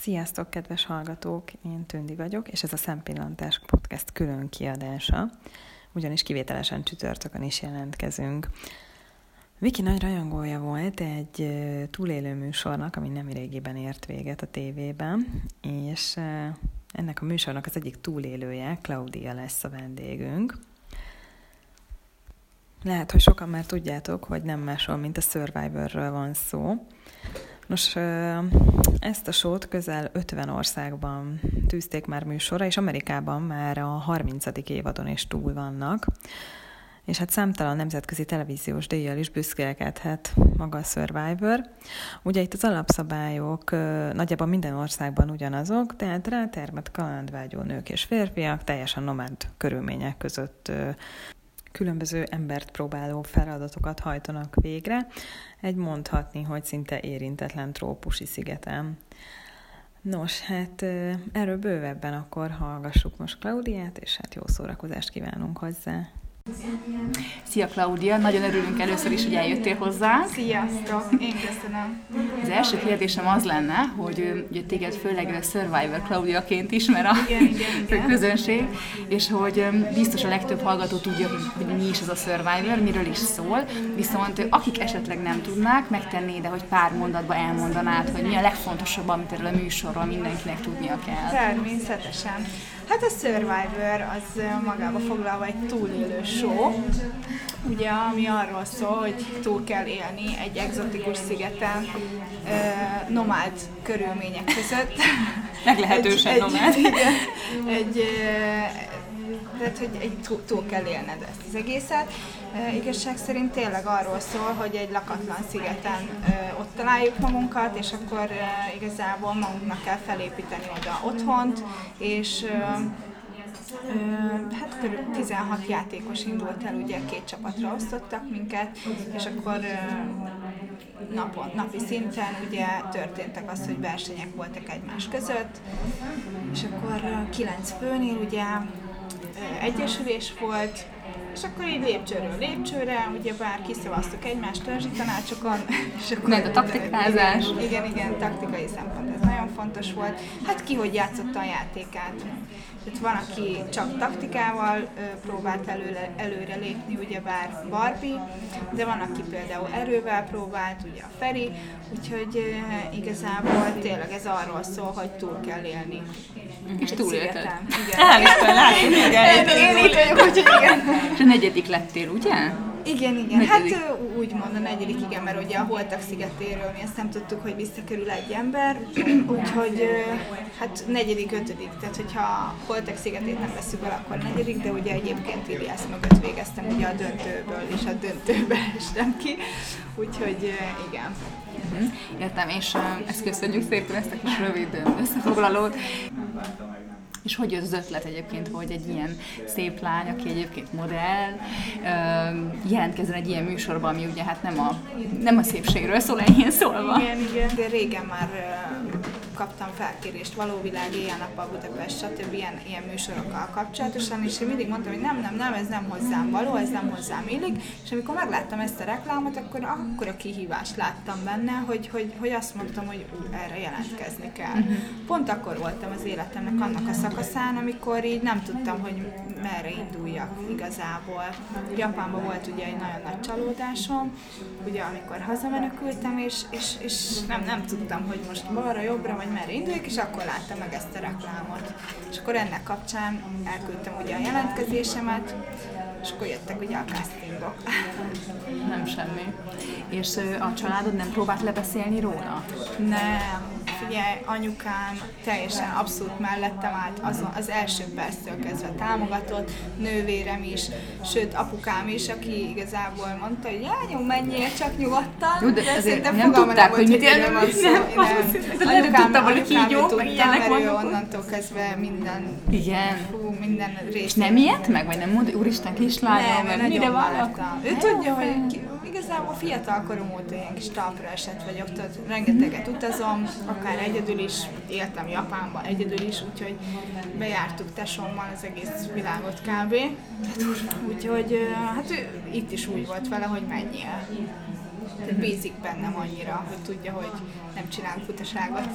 Sziasztok, kedves hallgatók! Én Tündi vagyok, és ez a Szempillantás podcast külön kiadása, ugyanis kivételesen csütörtökön is jelentkezünk. Viki nagy rajongója volt egy túlélő műsornak, ami nem régiben ért véget a tévében, és ennek a műsornak az egyik túlélője, Claudia lesz a vendégünk. Lehet, hogy sokan már tudjátok, hogy nem másról, mint a Survivorről van szó. Nos, ezt a sót közel 50 országban tűzték már műsorra, és Amerikában már a 30. évadon is túl vannak. És hát számtalan nemzetközi televíziós díjjal is büszkélkedhet maga a Survivor. Ugye itt az alapszabályok nagyjából minden országban ugyanazok, tehát rátermet kalandvágyó nők és férfiak teljesen nomád körülmények között különböző embert próbáló feladatokat hajtanak végre, egy mondhatni, hogy szinte érintetlen trópusi szigeten. Nos, hát erről bővebben akkor hallgassuk most Klaudiát, és hát jó szórakozást kívánunk hozzá. Szia Klaudia, nagyon örülünk először is, hogy eljöttél hozzá. Sziasztok, én köszönöm. Az első kérdésem az lenne, hogy ugye téged főleg Survivor Klaudiaként ismer a igen, igen, igen. közönség, és hogy biztos a legtöbb hallgató tudja, hogy mi is az a Survivor, miről is szól, viszont akik esetleg nem tudnák, megtenné, de hogy pár mondatba elmondanád, hogy mi a legfontosabb, amit erről a műsorról mindenkinek tudnia kell. Természetesen. Hát a Survivor az magába foglalva egy túlélő show, ugye, ami arról szól, hogy túl kell élni egy egzotikus szigeten, nomád körülmények között. Meglehetősen egy, nomád. Egy, igen, egy, tehát, hogy egy túl, túl kell élned ezt az egészet. Igazság szerint tényleg arról szól, hogy egy lakatlan szigeten ott találjuk magunkat, és akkor igazából magunknak kell felépíteni oda otthont, és Hát kb. 16 játékos indult el, ugye két csapatra osztottak minket, és akkor napon, napi szinten ugye történtek az, hogy versenyek voltak egymás között, és akkor kilenc főnél ugye egyesülés volt, és akkor így lépcsőről lépcsőre, ugye bár kiszavaztuk egymást törzsi tanácsokon, és akkor... Mert a taktikázás. Igen, igen, igen, taktikai szempont, ez nagyon fontos volt. Hát ki hogy játszotta a játékát. Tehát van, aki csak taktikával próbált előre, előre lépni, ugye bár Barbie, de van, aki például erővel próbált, ugye a Feri, úgyhogy igazából tényleg ez arról szól, hogy túl kell élni. És túlélted. Igen. igen. Én így vagyok, úgyhogy igen. És a negyedik lettél, ugye? Igen, igen. Negyedik. Hát úgy a negyedik, igen, mert ugye a Holtak szigetéről mi ezt nem tudtuk, hogy visszakerül egy ember, úgyhogy hát negyedik, ötödik. Tehát, hogyha a Holtak szigetét nem veszük el, akkor negyedik, de ugye egyébként Iliász mögött végeztem ugye a döntőből, és a döntőbe estem ki. Úgyhogy igen. Uh-huh. Értem, és ezt köszönjük szépen, ezt a kis rövid összefoglalót. És hogy az ötlet egyébként, hogy egy ilyen szép lány, aki egyébként modell, jelentkezzen egy ilyen műsorban, ami ugye hát nem a, nem a szépségről szól, enyhén szólva. Igen, igen. De régen már kaptam felkérést, Valóvilág, Éjjel-nappal Budapest, stb. Ilyen, ilyen műsorokkal kapcsolatosan, és én mindig mondtam, hogy nem, nem, nem, ez nem hozzám való, ez nem hozzám illik, és amikor megláttam ezt a reklámot, akkor akkor a kihívást láttam benne, hogy, hogy, hogy azt mondtam, hogy ú, erre jelentkezni kell. Uh-huh. Pont akkor voltam az életemnek annak a szakaszán, amikor így nem tudtam, hogy merre induljak igazából. Japánban volt ugye egy nagyon nagy csalódásom, ugye amikor hazamenekültem, és, és, és nem, nem tudtam, hogy most balra, jobbra, vagy merre induljak, és akkor láttam meg ezt a reklámot. És akkor ennek kapcsán elküldtem ugye a jelentkezésemet, és akkor jöttek ugye a castingok. Nem semmi. És a családod nem próbált lebeszélni róla? Nem, figyelj, anyukám teljesen abszolút mellettem állt, az, az első perctől kezdve támogatott, nővérem is, sőt apukám is, aki igazából mondta, hogy lányom, menjél csak nyugodtan. Jó, de, de azért nem tudták, hogy mit jelent. Nem, anyukám, anyukám tudta, mert ő onnantól kezdve minden, Igen. Fú, minden részt. És nem ilyet meg, vagy nem mondta, úristen kislányom, mert mire vállaltam. Ő tudja, hogy igazából fiatal korom óta ilyen kis talpra esett vagyok, tehát rengeteget utazom, akár egyedül is, éltem Japánban egyedül is, úgyhogy bejártuk tesommal az egész világot kb. Úgyhogy hát ő itt is úgy volt vele, hogy menjél. Bízik bennem annyira, hogy tudja, hogy nem csinálunk futaságot.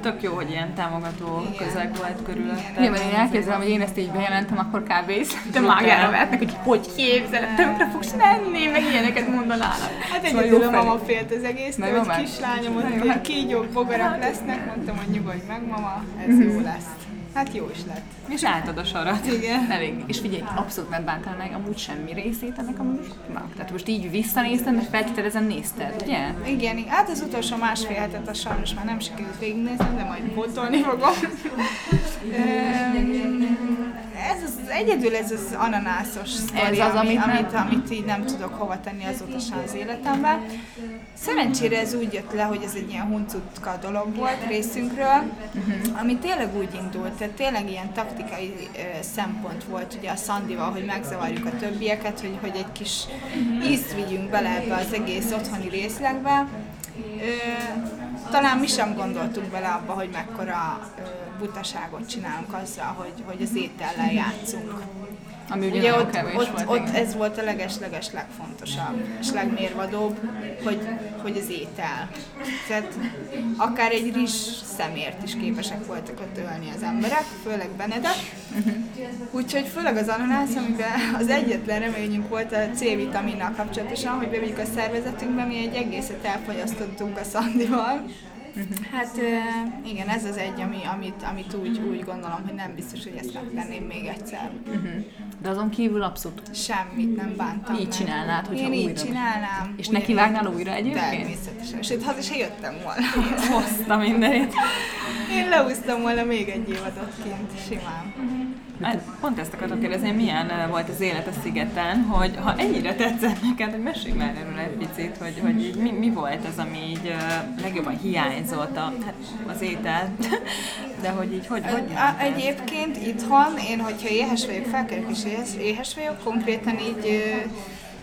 Tök jó, hogy ilyen támogató Igen. közeg volt körülötted. Igen, mert én elképzelem, hogy én ezt így bejelentem, akkor kb. te mágára vertnek, hogy hogy képzeled, tönkre fogsz lenni, meg ilyeneket mondanának. Hát Szóval egyedül a mama félt az egész, hogy kislányom, ott kígyók, bogarak lesznek, mondtam, hogy nyugodj meg, mama, ez Mhm. jó lesz. Hát jó is lett. És álltad a sarat. Igen. Elég. És figyelj, abszolút nem bántál meg amúgy semmi részét ennek a műsornak. Tehát most így visszanéztem, mert feltételezem nézted, ugye? Igen, igen. hát az utolsó másfél hetet a sajnos már nem sikerült végignézni, de majd pótolni fogom. Ez az, egyedül ez az ananászos sztori, Ez az, ami, amit amit, amit így nem tudok hova tenni azóta sem az életemben. Szerencsére ez úgy jött le, hogy ez egy ilyen huncutka dolog volt részünkről, Mhm. ami tényleg úgy indult, tehát tényleg ilyen taktikai ö, szempont volt ugye a Szandival, hogy megzavarjuk a többieket, hogy, hogy egy kis ízt vigyünk bele ebbe az egész otthoni részlegbe. Ö, talán mi sem gondoltunk bele abba, hogy mekkora ö, butaságot csinálunk azzal, hogy, hogy az étellel játszunk. Ami ugye, Ugye ott, ott, volt. ott igen. ez volt a leges-leges legfontosabb és legmérvadóbb, hogy, hogy az étel. Tehát akár egy rizs szemért is képesek voltak ott ölni az emberek, főleg Benedek. Úgyhogy főleg az ananász, amiben az egyetlen reményünk volt a C-vitaminnal kapcsolatosan, hogy bevigyük a szervezetünkbe, mi egy egészet elfogyasztottunk a Szandival. Hát ö, igen, ez az egy, ami, amit, amit úgy, úgy gondolom, hogy nem biztos, hogy ezt megtenném még egyszer. De azon kívül abszolút. Semmit nem bántam Így csinálnád, hogyha Én így újra. csinálnám. És neki vágnál újra egyébként? Természetesen. Sőt, haza se jöttem volna. Hozta mindenit. Én leúztam volna még egy évadot kint, simán. Hát, Pont ezt akartam kérdezni, milyen ö, volt az élet a szigeten, hogy ha ennyire tetszett neked, hogy mesélj már erről egy picit, hogy, hogy így mi, mi volt az, ami így ö, legjobban hiányzott a, hát az étel, de hogy így hogy, hogy A, egyébként itthon, én, hogyha éhes vagyok, felkerek és éhes, éhes vagyok, konkrétan így ö,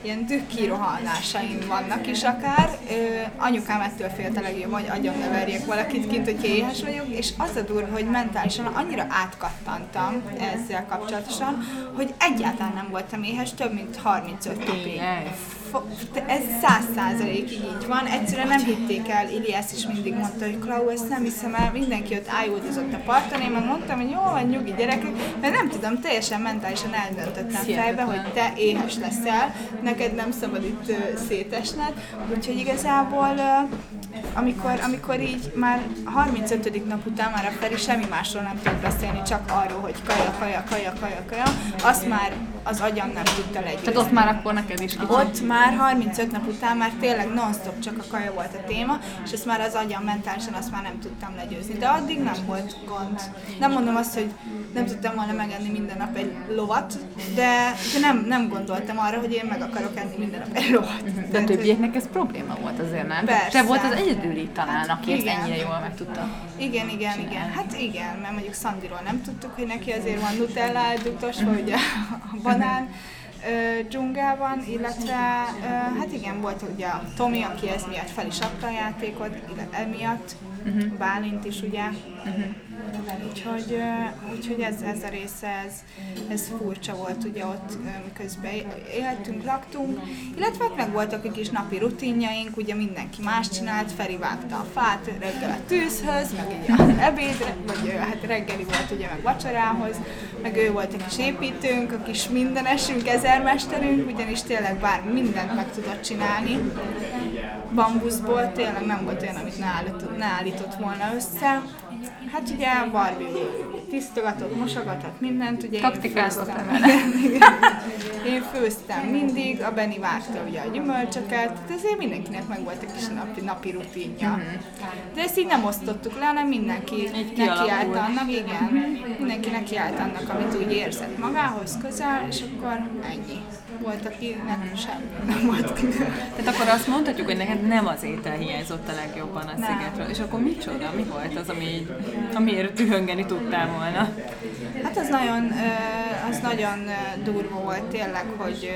ilyen dühkirohanásaim vannak is akár. Ö, anyukám ettől félt a legjobb, hogy agyon ne verjek valakit kint, hogyha éhes vagyok, és az a durva, hogy mentálisan annyira átkattantam ezzel kapcsolatosan, hogy egyáltalán nem voltam éhes, több mint 35 napig. Ez száz százalékig így van. Egyszerűen nem hitték el, Iliász is mindig mondta, hogy Klau, ezt nem hiszem el, mindenki ott ájuldozott a parton, én meg mondtam, hogy jó van, nyugi gyerekek, mert nem tudom, teljesen mentálisan eldöntöttem fejbe, hogy te éhes leszel, neked nem szabad itt szétesned, úgyhogy igazából ö, amikor, amikor így már 35. nap után már a Feri semmi másról nem tud beszélni, csak arról, hogy kaja, kaja, kaja, kaja, kaja, azt már az agyam nem tudta legyőzni. Tehát ott már akkor neked is kicsit. Ott már 35 nap után már tényleg non-stop csak a kaja volt a téma, és ezt már az agyam mentálisan azt már nem tudtam legyőzni. De addig nem volt gond. Nem mondom azt, hogy nem tudtam volna megenni minden nap egy lovat, de, de nem, nem gondoltam arra, hogy én meg akarok enni minden nap egy lovat. De a hogy- többieknek ez probléma volt azért, nem? Persze. Te volt az egyedüli talán, aki ezt ennyire jól meg tudta. Igen, igen, igen. Hát igen, mert mondjuk Szandiról nem tudtuk, hogy neki azért van Nutella eldugtosva, ugye a banán ö, dzsungában, illetve hát igen, volt ugye a Tomi, aki ez miatt fel is adta a játékot, illetve emiatt, Bálint is ugye. Úgyhogy, ö, úgyhogy ez, ez a része, ez, ez furcsa volt ugye ott, miközben éltünk, laktunk, illetve hát meg voltak egy kis napi rutinjaink, ugye mindenki más csinált, Feri vágta a fát reggel a tűzhöz, meg így az ebédre, vagy hát reggeli volt ugye meg vacsorához, meg ő volt a kis építőnk, a kis mindenesünk, ezermesterünk, ugyanis tényleg bár mindent meg tudott csinálni, bambuszból, tényleg nem volt olyan, amit ne állított, ne állított volna össze. Hát ugye Barbie tisztogatott, mosogatott mindent, ugye én Taktikázott főztem. vele. Igen. Én főztem mindig, a Benni vágta ugye a gyümölcsöket, tehát ezért mindenkinek meg volt egy kis napi, napi rutinja. De ezt így nem osztottuk le, hanem mindenki nekiállt annak, igen, mindenki nekiállt annak, amit úgy érzett magához közel, és akkor ennyi. Volt, akinek semmi nem volt Tehát akkor azt mondhatjuk, hogy neked nem az étel hiányzott a legjobban a Nem. szigetről. És akkor micsoda? Mi volt az, ami amiért dühöngeni tudtál volna? Hát az nagyon, az nagyon durva volt tényleg, hogy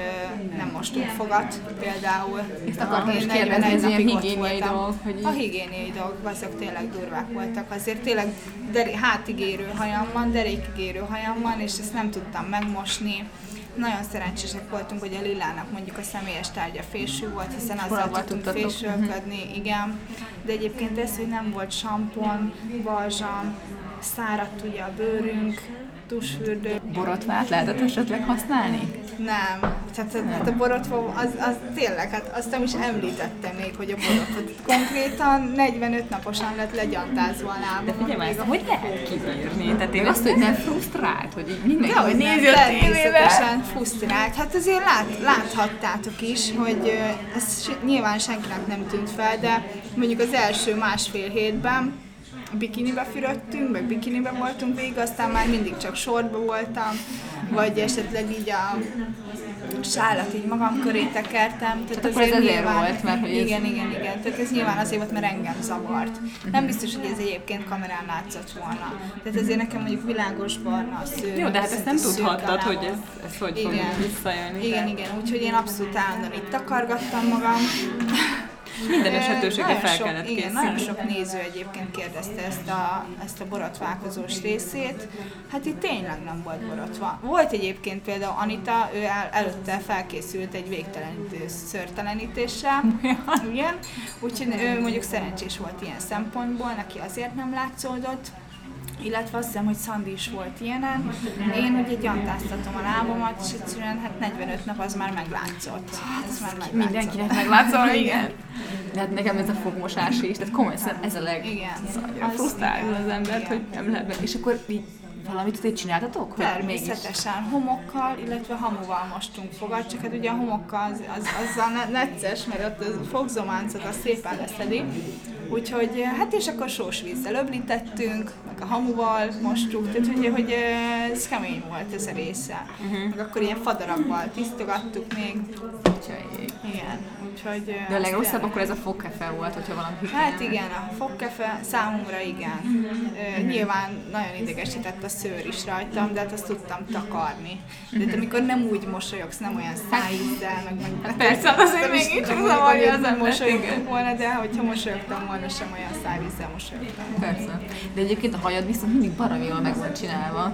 nem mostunk fogat például. Ezt akartam Én is 41 kérdezni, ez ilyen higiéniai voltam. dolgok, hogy így- A higiéniai dolgok, azok tényleg durvák voltak. Azért tényleg der- hátigérő hajam van, derékigérő hajam van, és ezt nem tudtam megmosni. Nagyon szerencsések voltunk, hogy a Lilának mondjuk a személyes tárgya fésű volt, hiszen azzal tudtunk fésülködni, igen. De egyébként ez, hogy nem volt sampon, balzsam, száradt ugye a bőrünk, tusfürdő, Borotvát lehetett esetleg használni? nem. Tehát hát a borotva, az, az tényleg, hát azt nem is említettem még, hogy a borotva. Konkrétan 45 naposan lett legyantázva a lábam. De figyelj már, hogy lehet kibírni? Tehát én azt, hogy nem frusztrált, hogy így mindenki Dehogy hogy nézi a természetesen fusztrált. Hát azért lát, láthattátok is, hogy ez nyilván senkinek nem tűnt fel, de mondjuk az első másfél hétben bikinibe fürödtünk, meg bikinibe voltunk végig, aztán már mindig csak sortba voltam, vagy esetleg így a sálat így magam köré tekertem. Tehát akkor ez azért volt, mert hogy ez- Igen, igen, igen. Tehát ez nyilván azért volt, mert engem zavart. Nem biztos, hogy ez egyébként kamerán látszott volna. Tehát ezért nekem mondjuk világos barna a szőr. Jó, de hát ezt nem tudhattad, hogy ez, ez hogy fog Igen. visszajönni. Igen, tehát igen, úgyhogy én abszolút állandóan itt takargattam magam. Minden esetőségre fel sok- kellett Igen, nagyon sok néző egyébként kérdezte ezt a, ezt a borotválkozós részét. Hát itt tényleg nem volt borotva. Volt egyébként például Anita, ő el, előtte felkészült egy végtelenítő szörtelenítéssel. Igen. Úgyhogy ő mondjuk szerencsés volt ilyen szempontból, neki azért nem látszódott. Illetve azt hiszem, hogy Szandi is volt ilyenen. Én ugye gyantáztatom a lábamat, és egyszerűen hát 45 nap az már meglátszott. Ez már meglátszott. Mindenkinek meglátszol, igen. De hát nekem ez a fogmosás is, tehát komolyan ez a leg... Igen. Frusztrálja az embert, hogy nem lehet meg. És akkor így valamit így csináltatok? Hogy mégis- Természetesen homokkal, illetve hamuval mostunk fogat, csak hát ugye a homokkal az, az, azzal ne, necces, mert ott a fogzománcot az szépen leszedi. Úgyhogy hát és akkor sós vízzel öblítettünk, meg a hamuval mostuk, tehát hogy ö, ez kemény volt ez a része. Uh-huh. Meg akkor ilyen fadarabbal tisztogattuk még. Úgyhogy- Igen, úgyhogy... De a az legrosszabb akkor ez a fogkefe volt, hogyha valami Hát igen, a fogkefe számomra igen. Ö, nyilván nagyon idegesített a szőr is rajtam, de hát azt tudtam takarni. De hát amikor nem úgy mosolyogsz, nem olyan szájízzel, meg meg... Hát persze, azért zavarja az nem embert, mosolyogtam igen. volna, de hogyha mosolyogtam volna, sem olyan szájízzel mosolyogtam. Persze. De egyébként a hajad viszont mindig baromi jól meg van csinálva.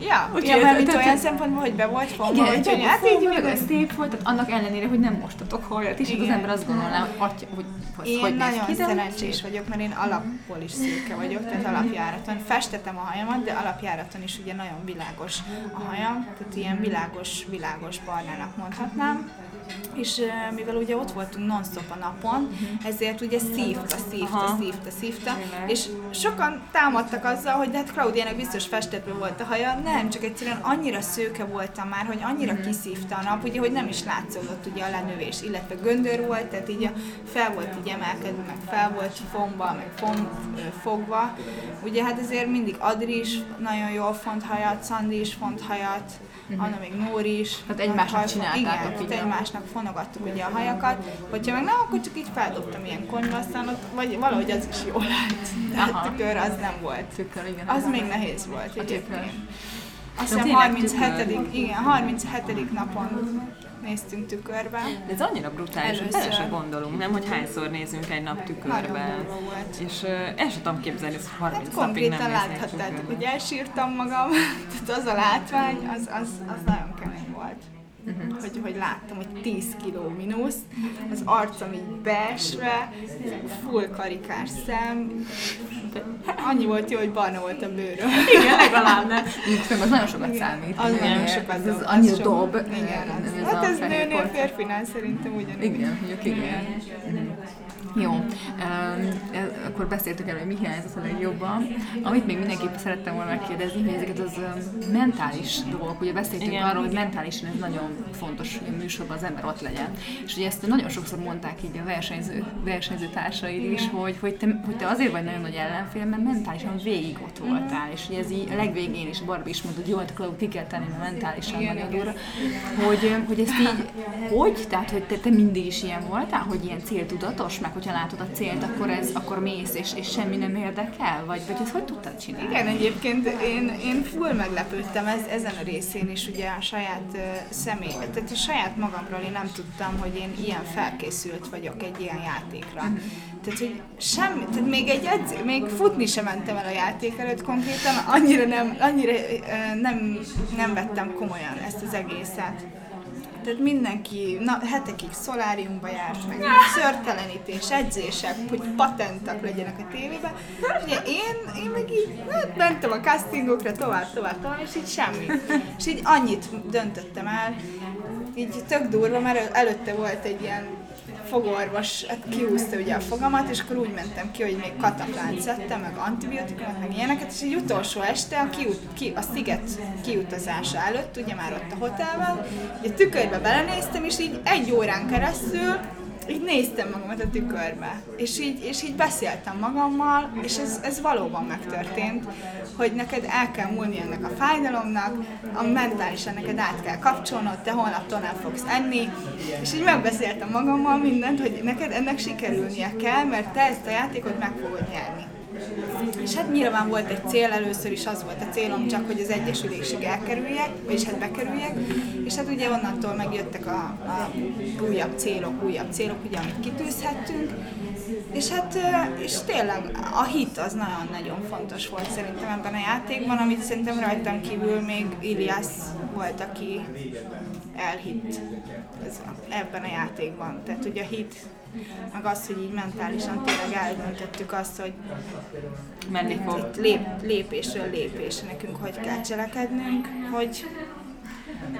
Ja, Úgyhogy ja ez- mert mint olyan szempontból, hogy be volt fogva, Igen, úgyhogy csak hát így meg ez szép volt, tehát annak ellenére, hogy nem mostatok hajat, és az ember azt gondolná, hogy atya, hogy, hogy, Én hogy nagyon ki, szerencsés vagyok, mert én alapból is szőke vagyok, tehát alapjáraton. Festetem a hajamat, de alapjáraton is ugye nagyon világos a hajam, tehát ilyen világos, világos barnának mondhatnám. És mivel ugye ott voltunk non-stop a napon, ezért ugye szívta, szívta, szívta, szívta, Tényleg. és sokan támadtak azzal, hogy de hát Claudiának biztos festetve volt a haja, nem, csak egyszerűen annyira szőke voltam már, hogy annyira kiszívta a nap, ugye, hogy nem is látszódott ugye a lenövés, illetve göndör volt, tehát így fel volt így emelkedve, meg fel volt fomba, meg fom, fogva. Ugye hát ezért mindig Adri is nagyon jól font hajat, Szandi is font hajat, Anna még Nóri is. Tehát egymásnak csináltátok Igen, a- egymásnak fonogattuk ugye a hajakat, hogyha meg nem, akkor csak így feldobtam ilyen konyva, aztán ott, vagy valahogy az is jól állt. Tehát Aha. tükör az nem volt. Tükör, igen. Az még nehéz volt egyébként. Azt hiszem tényleg 37. tükör. igen, 37. napon néztünk tükörbe. De ez annyira brutális, hogy Először. bele se gondolunk, nem, hogy hányszor nézünk egy nap tükörbe. És uh, el sem tudom képzelni, hogy 30 Hát napig nem láthattátok, hogy elsírtam magam, tehát az a látvány, az, az, az nagyon kemény volt. Uh-huh. Hogy, hogy láttam, hogy 10 kiló mínusz, az arcom így beesve, full karikás szem, annyi volt jó, hogy barna volt a bőröm. Igen, legalább nem. Mondjuk, az nagyon sokat számít. Az Igen, nagyon sokat dob. ez az annyira sok- dob. Igen, az, ez hát ez nőnél, férfinál szerintem ugyanúgy. Igen, mondjuk igen. Jó, um, akkor beszéltük el, hogy mi hiányzott a legjobban. Amit még mindenképp szerettem volna megkérdezni, hogy ezeket az mentális dolgok, ugye beszéltünk Igen. arról, hogy mentálisan ez nagyon fontos, hogy a műsorban az ember ott legyen. És ugye ezt nagyon sokszor mondták így a versenyző, versenyző társaid is, hogy, hogy, te, hogy te azért vagy nagyon nagy ellenfél, mert mentálisan végig ott voltál. És ugye ez így a legvégén is Barbie is mondta, hogy jó, hát Klau, ki kell tenni, mert mentálisan Igen, igen. adóra. Hogy, hogy ezt így, hogy? Tehát, hogy te, te mindig is ilyen voltál, hogy ilyen céltudatos, meg hogyha látod a célt, akkor ez, akkor mész, és, és semmi nem érdekel? Vagy, vagy ezt hogy tudtad csinálni? Igen, egyébként én, én full meglepődtem ez, ezen a részén is, ugye a saját uh, személy, tehát a saját magamról én nem tudtam, hogy én ilyen felkészült vagyok egy ilyen játékra. Uh-huh. Tehát, hogy semmi, tehát még egy edz, még futni sem mentem el a játék előtt konkrétan, annyira nem, annyira uh, nem, nem vettem komolyan ezt az egészet. Tehát mindenki na, hetekig szoláriumba járt, meg szörtelenítés, edzések, hogy patentak legyenek a tévében. Ugye én, én meg így hát mentem a castingokra tovább, tovább, tovább, és így semmi. És így annyit döntöttem el, így tök durva, mert előtte volt egy ilyen fogorvos hát kiúzta ugye a fogamat, és akkor úgy mentem ki, hogy még kataplánt szedtem, meg antibiotikumot, meg ilyeneket, és egy utolsó este a, kiut, ki, a sziget kiutazása előtt, ugye már ott a hotelben, egy tükörbe belenéztem, és így egy órán keresztül így néztem magamat a tükörbe, és így, és így beszéltem magammal, és ez, ez valóban megtörtént, hogy neked el kell múlni ennek a fájdalomnak, a mentálisan neked át kell kapcsolnod, te holnaptól nem fogsz enni, és így megbeszéltem magammal mindent, hogy neked ennek sikerülnie kell, mert te ezt a játékot meg fogod nyerni. És hát nyilván volt egy cél, először is az volt a célom csak, hogy az Egyesülésig elkerüljek, vagyis hát bekerüljek, és hát ugye onnantól megjöttek a, a újabb célok, újabb célok, ugye, amit kitűzhettünk, és hát, és tényleg a hit az nagyon-nagyon fontos volt szerintem ebben a játékban, amit szerintem rajtam kívül még Ilias volt, aki elhitt ez, ebben a játékban. Tehát ugye a hit meg az, hogy így mentálisan tényleg eldöntöttük azt, hogy menni fog. Lép, lépésről lépésre nekünk hogy kell cselekednünk, hogy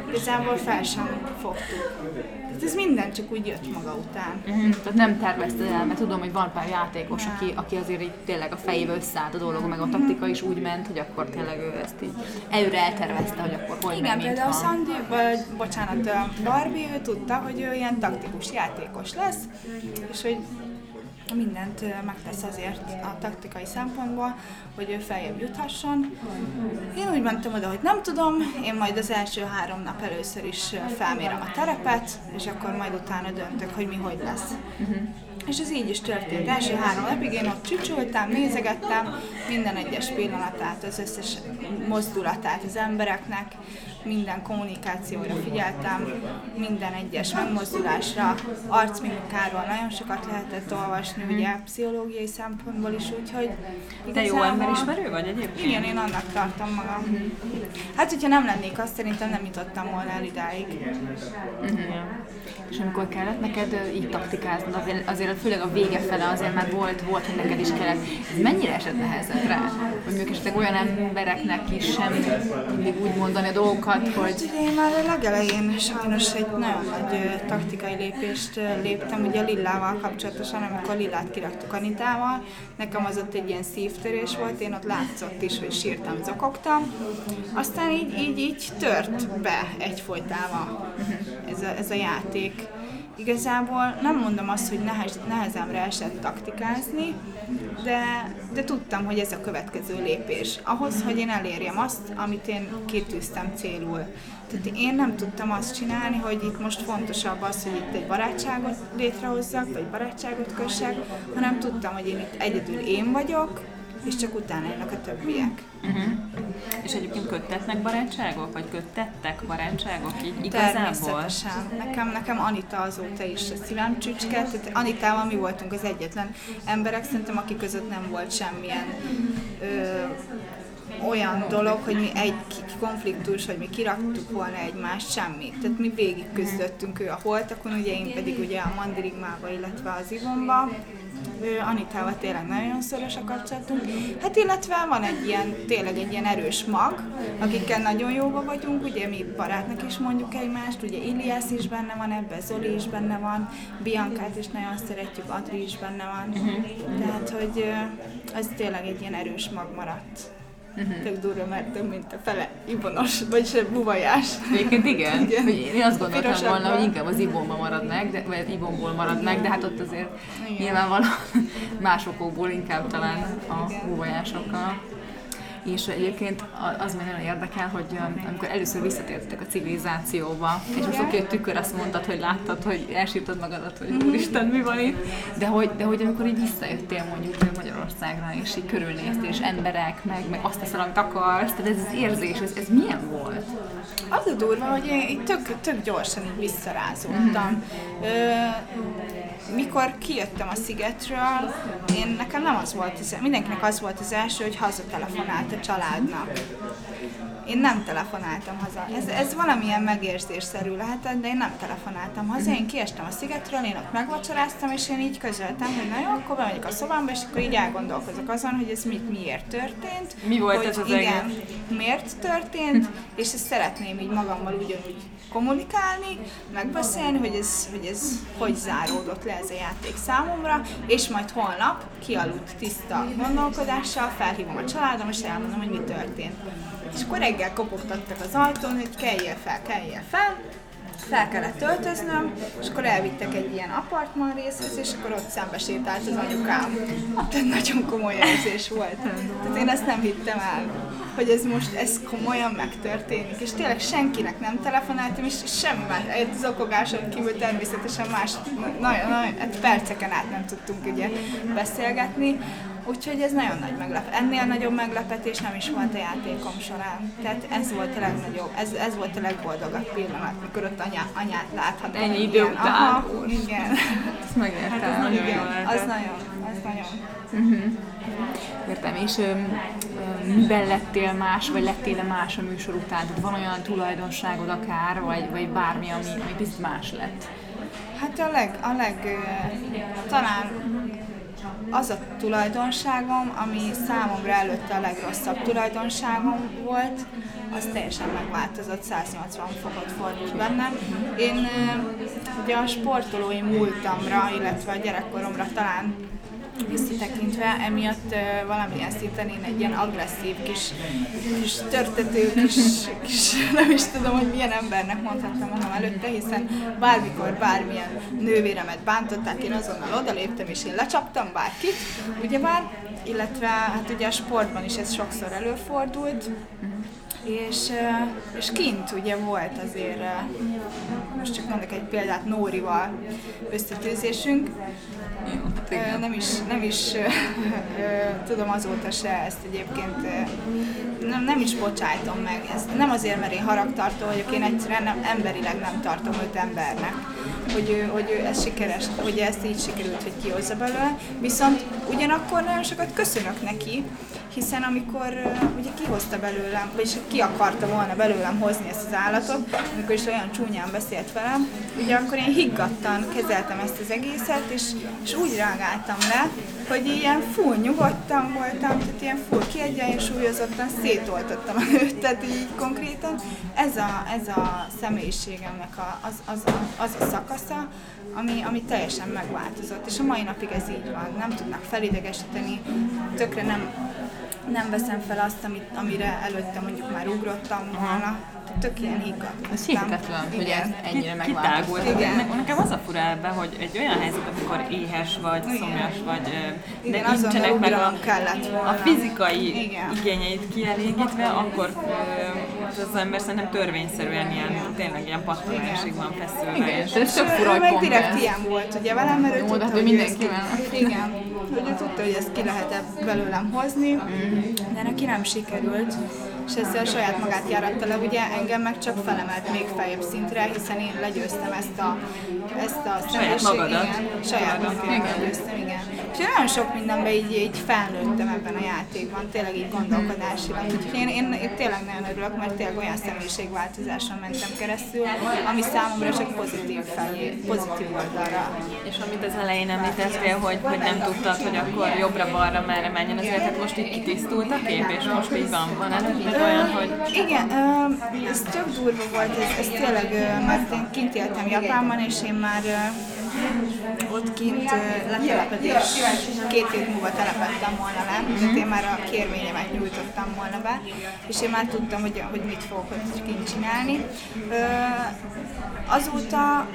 igazából fel sem fogtuk. Tehát ez minden csak úgy jött maga után. Uh-huh. Tehát nem tervezted el, mert tudom, hogy van pár játékos, aki, aki azért így tényleg a fejébe összeállt a dolog, meg a taktika is úgy ment, hogy akkor tényleg ő ezt így előre eltervezte, hogy akkor hogy Igen, például Sandy, vagy bocsánat, Barbie, ő tudta, hogy ő ilyen taktikus játékos lesz, és hogy mindent megtesz azért a taktikai szempontból, hogy ő feljebb juthasson. Én úgy mentem oda, hogy nem tudom, én majd az első három nap először is felmérem a terepet, és akkor majd utána döntök, hogy mi hogy lesz. Uh-huh. És ez így is történt. Első három napig én ott csücsültem, nézegettem minden egyes pillanatát, az összes mozdulatát az embereknek, minden kommunikációra figyeltem, minden egyes megmozdulásra, arcmimikáról nagyon sokat lehetett olvasni, ugye pszichológiai szempontból is, úgyhogy Te jó emberismerő vagy egyébként? Igen, én annak tartom magam. Hát, hogyha nem lennék, azt szerintem nem jutottam volna el idáig. Uh-huh. És amikor kellett neked így taktikáznod, azért, azért főleg a vége fele azért már volt, volt, hogy neked is kellett. Ez mennyire esett nehezebb rá? Hogy mondjuk esetleg olyan embereknek is sem mindig úgy mondani a dolgokat, hogy... Hát én már a legelején sajnos egy nagyon nagy taktikai lépést léptem, ugye Lillával kapcsolatosan, amikor Lillát kiraktuk Anitával. Nekem az ott egy ilyen szívtörés volt, én ott látszott is, hogy sírtam, zokogtam. Aztán így, így, így tört be egyfolytában ez a, ez a játék. Igazából nem mondom azt, hogy nehez, nehezemre esett taktikázni, de, de tudtam, hogy ez a következő lépés. Ahhoz, hogy én elérjem azt, amit én kitűztem célul. Tehát én nem tudtam azt csinálni, hogy itt most fontosabb az, hogy itt egy barátságot létrehozzak, vagy barátságot kössek, hanem tudtam, hogy én itt egyedül én vagyok, és csak utána jönnek a többiek. Uh-huh. És egyébként köttetnek barátságok, vagy köttettek barátságok így igazából? Természetesen. Nekem, nekem Anita azóta is a szívem csücske, tehát Anitával mi voltunk az egyetlen emberek, szerintem aki között nem volt semmilyen ö, olyan dolog, hogy mi egy konfliktus, hogy mi kiraktuk volna egymást, semmi. Tehát mi végig küzdöttünk, ő a holtakon, ugye én pedig ugye a Mandirigmába, illetve az Ivonba, Anitával tényleg nagyon szoros a kapcsolatunk. Hát illetve van egy ilyen, tényleg egy ilyen erős mag, akikkel nagyon jóba vagyunk, ugye mi barátnak is mondjuk egymást, ugye Ilias is benne van ebben, Zoli is benne van, Biancát is nagyon szeretjük, Adri is benne van. Uh-huh. Tehát, hogy ez tényleg egy ilyen erős mag maradt. Uh-huh. Tök durva, mert több mint a fele ibonos, vagyis buvajás. Egyébként igen. igen. Hogy én azt gondoltam volna, hogy inkább az ibonba marad meg, de, vagy ibonból marad meg, de hát ott azért igen. nyilvánvalóan más okokból inkább talán a buvajásokkal. És egyébként az még nagyon érdekel, hogy amikor először visszatértetek a civilizációba, és most oké, hogy tükör azt mondtad, hogy láttad, hogy elsírtad magadat, hogy úristen, mi van itt, de hogy, de hogy amikor így visszajöttél mondjuk Magyarországra, és így körülnéztél, és emberek, meg, meg azt teszel, amit akarsz, tehát ez az érzés, ez, ez milyen volt? Az a durva, hogy én így tök, tök gyorsan így visszarázódtam. Mm. Mikor kijöttem a szigetről, én nekem nem az volt, az, mindenkinek az volt az első, hogy hazatelefonált a családnak én nem telefonáltam haza. Ez, ez valamilyen megérzésszerű lehetett, de én nem telefonáltam haza. Én kiestem a szigetről, én ott megvacsoráztam, és én így közöltem, hogy na jó, akkor bemegyek a szobámba, és akkor így elgondolkozok azon, hogy ez mit, miért történt. Mi volt hogy ez az igen, egész? miért történt, és ezt szeretném így magammal ugyanúgy kommunikálni, megbeszélni, hogy ez, hogy ez hogy záródott le ez a játék számomra, és majd holnap kialudt tiszta gondolkodással, felhívom a családom, és elmondom, hogy mi történt. És akkor reggel kopogtattak az ajtón, hogy kelljél fel, kelljél fel, fel kellett öltöznöm, és akkor elvittek egy ilyen apartman részhez, és akkor ott szembe sétált az anyukám. Tehát nagyon komoly érzés volt. Tehát én ezt nem hittem el, hogy ez most, ez komolyan megtörténik, és tényleg senkinek nem telefonáltam, és semmi más, egy zokogáson kívül természetesen más, nagyon, nagyon, hát perceken át nem tudtunk ugye beszélgetni, Úgyhogy ez nagyon nagy meglepetés. Ennél nagyobb meglepetés nem is volt a játékom során. Tehát ez volt a legnagyobb, ez, ez volt a legboldogabb pillanat, mikor ott anya, anyát láthatom. Ennyi idő után. Aha, igen. Ezt megértem. Hát igen, az nagyon, az nagyon. Uh-huh. Értem, és ö, ö, miben lettél más, vagy lettél más a műsor után? Tehát van olyan tulajdonságod akár, vagy, vagy bármi, ami, ami biztos más lett? Hát a leg, a leg, talán az a tulajdonságom, ami számomra előtte a legrosszabb tulajdonságom volt, az teljesen megváltozott, 180 fokot fordult bennem. Én ugye a sportolói múltamra, illetve a gyerekkoromra talán visszatekintve, emiatt uh, valamilyen szinten én egy ilyen agresszív kis, kis törtető, kis, kis, nem is tudom, hogy milyen embernek mondhattam magam előtte, hiszen bármikor bármilyen nővéremet bántották, én azonnal odaléptem és én lecsaptam bárkit, ugyebár, illetve hát ugye a sportban is ez sokszor előfordult, és, és kint ugye volt azért, most csak mondok egy példát, Nórival összetűzésünk, nem is, nem is tudom azóta se ezt egyébként, nem, nem is bocsájtom meg. Ez nem azért, mert én haragtartó vagyok, én egyszerűen nem, emberileg nem tartom őt embernek, hogy hogy ez sikeres, hogy ezt így sikerült, hogy kihozza belőle. Viszont ugyanakkor nagyon sokat köszönök neki, hiszen amikor ugye kihozta belőlem, vagyis ki akarta volna belőlem hozni ezt az állatot, amikor is olyan csúnyán beszélt velem, ugye akkor én higgadtan kezeltem ezt az egészet, és, és úgy reagáltam le, hogy ilyen full nyugodtan voltam, tehát ilyen full kiegyensúlyozottan szétoltottam a nőt, tehát így konkrétan ez a, ez a személyiségemnek a, az, az, a, az a szakasza, ami, ami teljesen megváltozott, és a mai napig ez így van, nem tudnak felidegesíteni, tökre nem nem veszem fel azt, amit, amire előtte mondjuk már ugrottam volna. Tök ilyen higgadt. Ez hihetetlen, hogy ez ennyire megváltozott. Nekem az a fura ebbe, hogy egy olyan helyzet, amikor éhes vagy, Igen. szomjas vagy, de Igen, nincsenek meg a, a fizikai Igen. igényeit kielégítve, akkor az ember szerintem törvényszerűen ilyen, tényleg ilyen pattanásig van feszülve. Igen, és ez tök fura, hogy meg direkt ilyen volt, ugye velem, mert ő tudta, hogy mindenki Igen, hogy ő tudta, hogy ezt ki lehet belőlem hozni, mm. de neki nem sikerült és ezzel saját magát járatta le, ugye engem meg csak felemelt még feljebb szintre, hiszen én legyőztem ezt a, ezt a saját magadat. Igen, saját magadat legyőztem, igen. És nagyon sok mindenben így, így felnőttem ebben a játékban, tényleg így gondolkodásilag. Úgyhogy én, én, én tényleg nagyon örülök, mert tényleg olyan személyiségváltozáson mentem keresztül, ami számomra csak pozitív felé, pozitív oldalra. És amit az elején említettél, hogy, hogy nem tudtad, hogy akkor jobbra-balra merre menjen az élet, most így kitisztult a kép, és most így van, van olyan, hogy... Igen, ez tök durva volt, ez, ez tényleg, mert én kint éltem Japánban, és én már ott kint letelepedés, két hét múlva telepettem volna le, tehát én már a kérvényemet nyújtottam volna be, és én már tudtam, hogy, hogy mit fogok ott kint csinálni. Azóta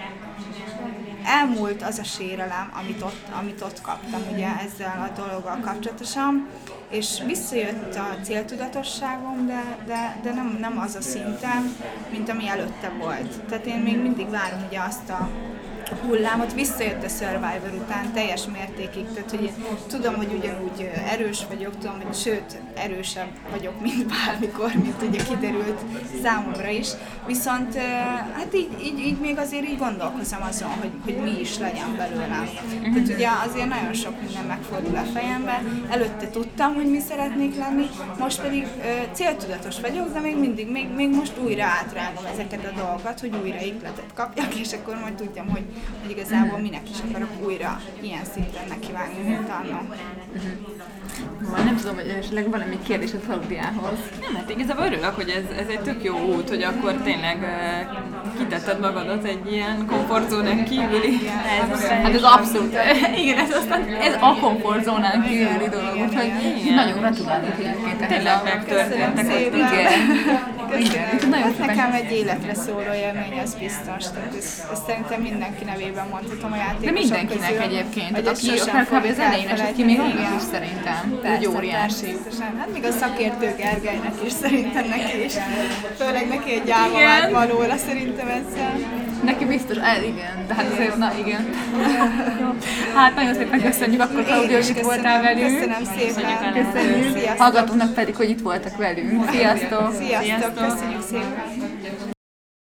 elmúlt az a sérelem, amit ott, amit ott kaptam ugye ezzel a dologgal kapcsolatosan, és visszajött a céltudatosságom, de, de, de nem, nem az a szinten, mint ami előtte volt. Tehát én még mindig várom ugye azt a hullámot, visszajött a Survivor után teljes mértékig, tehát hogy én tudom, hogy ugyanúgy erős vagyok, tudom, hogy sőt, erősebb vagyok, mint bármikor, mint ugye kiderült számomra is, viszont hát így, így, így még azért így gondolkozom azon, hogy, hogy mi is legyen belőlem. Tehát ugye azért nagyon sok minden megfordul a fejembe, előtte tudtam, hogy mi szeretnék lenni, most pedig céltudatos vagyok, de még mindig, még, még most újra átrágom ezeket a dolgokat, hogy újra ikletet kapjak, és akkor majd tudjam, hogy hogy igazából minek is akarok újra ilyen szinten nekivágni, mint annak. Van, nem tudom, hogy esetleg valami kérdés a Klaudiához. Nem, hát igazából örülök, hogy ez, ez egy tök jó út, hogy akkor tényleg uh, kitetted magadat egy ilyen komfortzónán kívüli helyzetbe. Hát ez abszolút, igen, ez aztán ez a komfortzónán kívüli dolog, úgyhogy nagyon gratulálok egyébként. Tényleg megtörténtek. Igen. Igen. Nagyon Nekem egy életre szóló élmény, az biztos. Tehát ezt, ezt szerintem mindenki nevében mondhatom a játékosok De mindenkinek közül, egyébként. Hogy aki kb. az elején esett ki, még is szerintem. Persze, egy óriási. Hát még a szakértő Gergelynek is szerintem neki is. Főleg neki egy álma valóra szerintem ezzel. Neki biztos, el, igen, de hát azért, na igen. hát nagyon szépen köszönjük akkor, Claudia, hogy itt voltál velünk. Köszönöm szépen. Köszönjük. Hallgatónak pedig, hogy itt voltak velünk. Sziasztok. Sziasztok, köszönjük szépen.